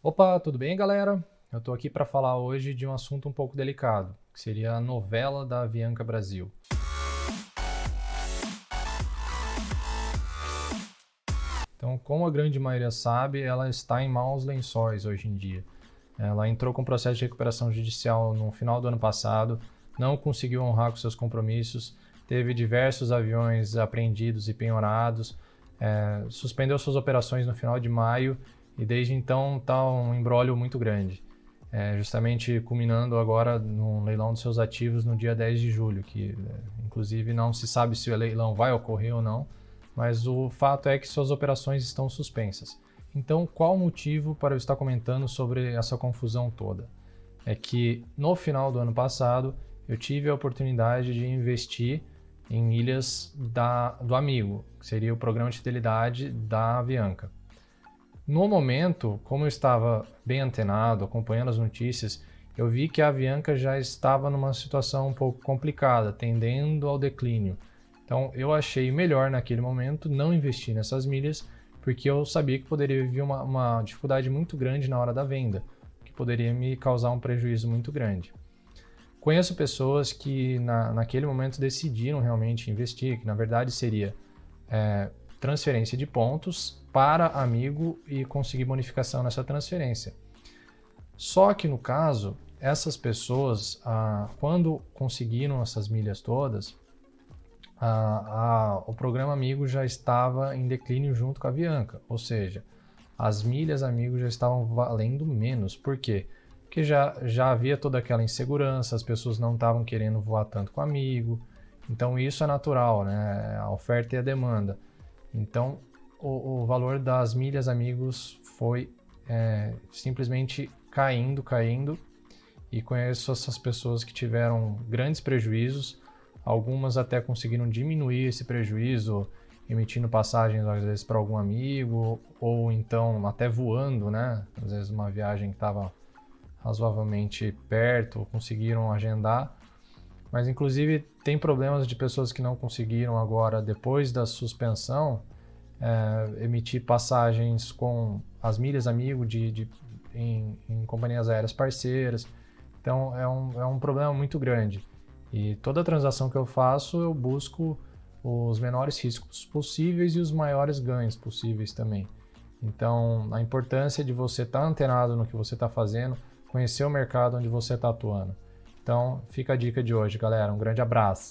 Opa, tudo bem, galera? Eu tô aqui para falar hoje de um assunto um pouco delicado, que seria a novela da Avianca Brasil. Então, como a grande maioria sabe, ela está em maus lençóis hoje em dia. Ela entrou com processo de recuperação judicial no final do ano passado, não conseguiu honrar com seus compromissos, teve diversos aviões apreendidos e penhorados, é, suspendeu suas operações no final de maio e desde então está um embrólio muito grande. É, justamente culminando agora no leilão dos seus ativos no dia 10 de julho, que é, inclusive não se sabe se o leilão vai ocorrer ou não, mas o fato é que suas operações estão suspensas. Então, qual o motivo para eu estar comentando sobre essa confusão toda? É que no final do ano passado eu tive a oportunidade de investir em milhas da, do amigo, que seria o programa de fidelidade da Avianca. No momento, como eu estava bem antenado, acompanhando as notícias, eu vi que a Avianca já estava numa situação um pouco complicada, tendendo ao declínio. Então, eu achei melhor naquele momento não investir nessas milhas, porque eu sabia que poderia vir uma, uma dificuldade muito grande na hora da venda, que poderia me causar um prejuízo muito grande. Conheço pessoas que na, naquele momento decidiram realmente investir, que na verdade seria é, transferência de pontos para amigo e conseguir bonificação nessa transferência. Só que no caso, essas pessoas, ah, quando conseguiram essas milhas todas, ah, ah, o programa Amigo já estava em declínio junto com a Avianca, ou seja, as milhas Amigo já estavam valendo menos. Por quê? Porque já, já havia toda aquela insegurança, as pessoas não estavam querendo voar tanto com amigo. Então isso é natural, né? A oferta e a demanda. Então o, o valor das milhas amigos foi é, simplesmente caindo, caindo. E conheço essas pessoas que tiveram grandes prejuízos. Algumas até conseguiram diminuir esse prejuízo emitindo passagens às vezes para algum amigo ou então até voando, né? Às vezes uma viagem que estava razoavelmente perto, conseguiram agendar. Mas inclusive tem problemas de pessoas que não conseguiram agora, depois da suspensão, é, emitir passagens com as milhas amigo de, de em, em, companhias aéreas parceiras. Então é um, é um problema muito grande. E toda transação que eu faço, eu busco os menores riscos possíveis e os maiores ganhos possíveis também. Então, a importância de você estar tá antenado no que você está fazendo, conhecer o mercado onde você está atuando. Então, fica a dica de hoje, galera. Um grande abraço.